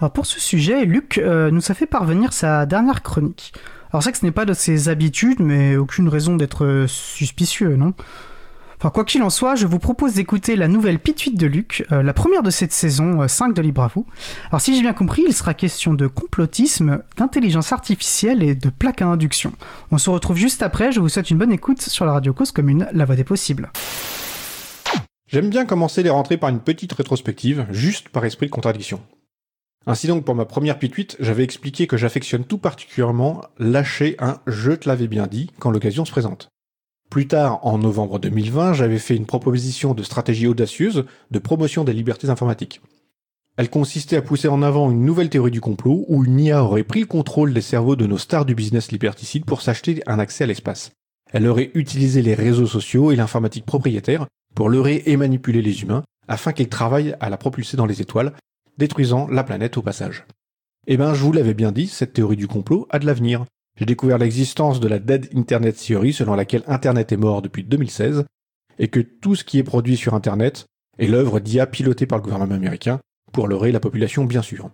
Alors pour ce sujet, Luc euh, nous a fait parvenir sa dernière chronique. Alors c'est que ce n'est pas de ses habitudes, mais aucune raison d'être suspicieux, non? Enfin, quoi qu'il en soit, je vous propose d'écouter la nouvelle pituite de Luc, euh, la première de cette saison 5 euh, de Libre vous. Alors, si j'ai bien compris, il sera question de complotisme, d'intelligence artificielle et de plaques à induction. On se retrouve juste après, je vous souhaite une bonne écoute sur la radio Cause Commune, la voix des possibles. J'aime bien commencer les rentrées par une petite rétrospective, juste par esprit de contradiction. Ainsi donc, pour ma première pituite, j'avais expliqué que j'affectionne tout particulièrement lâcher un je te l'avais bien dit quand l'occasion se présente. Plus tard, en novembre 2020, j'avais fait une proposition de stratégie audacieuse de promotion des libertés informatiques. Elle consistait à pousser en avant une nouvelle théorie du complot où une IA aurait pris le contrôle des cerveaux de nos stars du business liberticide pour s'acheter un accès à l'espace. Elle aurait utilisé les réseaux sociaux et l'informatique propriétaire pour leurrer et manipuler les humains afin qu'ils travaillent à la propulser dans les étoiles, détruisant la planète au passage. Eh ben, je vous l'avais bien dit, cette théorie du complot a de l'avenir. J'ai découvert l'existence de la Dead Internet Theory selon laquelle Internet est mort depuis 2016 et que tout ce qui est produit sur Internet est l'œuvre d'IA pilotée par le gouvernement américain pour leurrer la population bien sûr.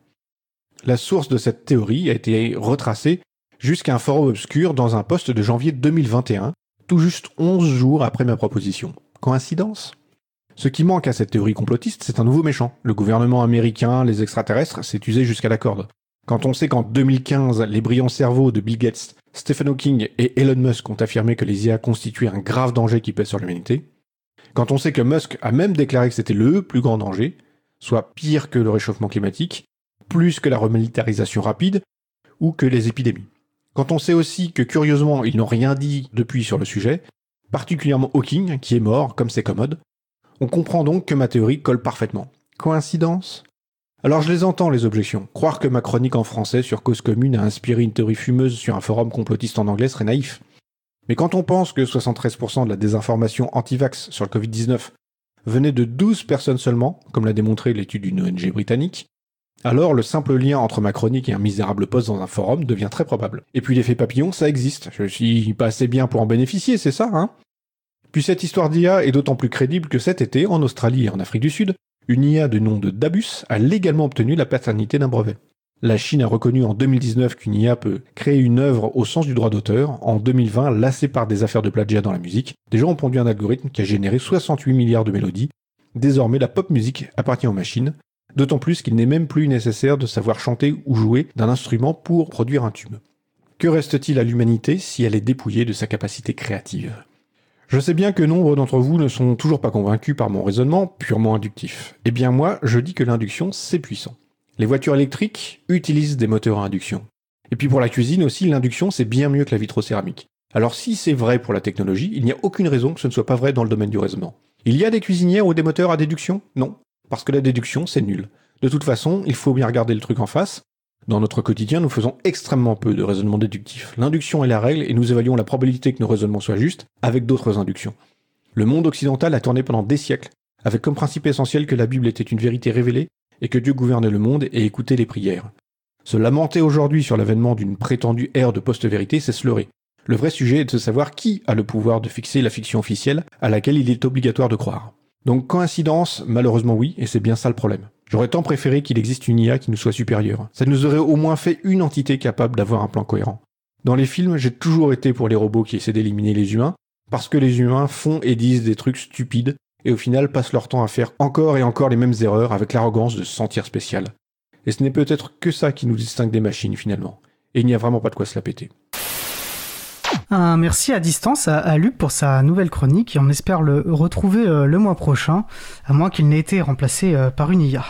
La source de cette théorie a été retracée jusqu'à un forum obscur dans un poste de janvier 2021, tout juste 11 jours après ma proposition. Coïncidence? Ce qui manque à cette théorie complotiste, c'est un nouveau méchant. Le gouvernement américain, les extraterrestres, s'est usé jusqu'à la corde. Quand on sait qu'en 2015, les brillants cerveaux de Bill Gates, Stephen Hawking et Elon Musk ont affirmé que les IA constituaient un grave danger qui pèse sur l'humanité, quand on sait que Musk a même déclaré que c'était le plus grand danger, soit pire que le réchauffement climatique, plus que la remilitarisation rapide, ou que les épidémies. Quand on sait aussi que curieusement ils n'ont rien dit depuis sur le sujet, particulièrement Hawking, qui est mort, comme c'est commode, on comprend donc que ma théorie colle parfaitement. Coïncidence? Alors je les entends, les objections. Croire que ma chronique en français sur Cause Commune a inspiré une théorie fumeuse sur un forum complotiste en anglais serait naïf. Mais quand on pense que 73% de la désinformation anti-vax sur le Covid-19 venait de 12 personnes seulement, comme l'a démontré l'étude d'une ONG britannique, alors le simple lien entre ma chronique et un misérable poste dans un forum devient très probable. Et puis l'effet papillon, ça existe. Je suis pas assez bien pour en bénéficier, c'est ça, hein? Puis cette histoire d'IA est d'autant plus crédible que cet été, en Australie et en Afrique du Sud, une IA de nom de Dabus a légalement obtenu la paternité d'un brevet. La Chine a reconnu en 2019 qu'une IA peut créer une œuvre au sens du droit d'auteur. En 2020, lassé par des affaires de plagiat dans la musique, des gens ont pondu un algorithme qui a généré 68 milliards de mélodies. Désormais, la pop musique appartient aux machines, d'autant plus qu'il n'est même plus nécessaire de savoir chanter ou jouer d'un instrument pour produire un tube. Que reste-t-il à l'humanité si elle est dépouillée de sa capacité créative? Je sais bien que nombre d'entre vous ne sont toujours pas convaincus par mon raisonnement purement inductif. Eh bien moi, je dis que l'induction, c'est puissant. Les voitures électriques utilisent des moteurs à induction. Et puis pour la cuisine aussi, l'induction, c'est bien mieux que la vitrocéramique. Alors si c'est vrai pour la technologie, il n'y a aucune raison que ce ne soit pas vrai dans le domaine du raisonnement. Il y a des cuisinières ou des moteurs à déduction? Non. Parce que la déduction, c'est nul. De toute façon, il faut bien regarder le truc en face. Dans notre quotidien, nous faisons extrêmement peu de raisonnement déductif. L'induction est la règle et nous évaluons la probabilité que nos raisonnements soient justes avec d'autres inductions. Le monde occidental a tourné pendant des siècles, avec comme principe essentiel que la Bible était une vérité révélée et que Dieu gouvernait le monde et écoutait les prières. Se lamenter aujourd'hui sur l'avènement d'une prétendue ère de post-vérité, c'est se leurrer. Le vrai sujet est de savoir qui a le pouvoir de fixer la fiction officielle à laquelle il est obligatoire de croire. Donc coïncidence, malheureusement oui, et c'est bien ça le problème. J'aurais tant préféré qu'il existe une IA qui nous soit supérieure. Ça nous aurait au moins fait une entité capable d'avoir un plan cohérent. Dans les films, j'ai toujours été pour les robots qui essaient d'éliminer les humains, parce que les humains font et disent des trucs stupides, et au final passent leur temps à faire encore et encore les mêmes erreurs avec l'arrogance de se sentir spécial. Et ce n'est peut-être que ça qui nous distingue des machines finalement. Et il n'y a vraiment pas de quoi se la péter. Un merci à distance à, Luc pour sa nouvelle chronique et on espère le retrouver euh, le mois prochain, à moins qu'il n'ait été remplacé euh, par une IA.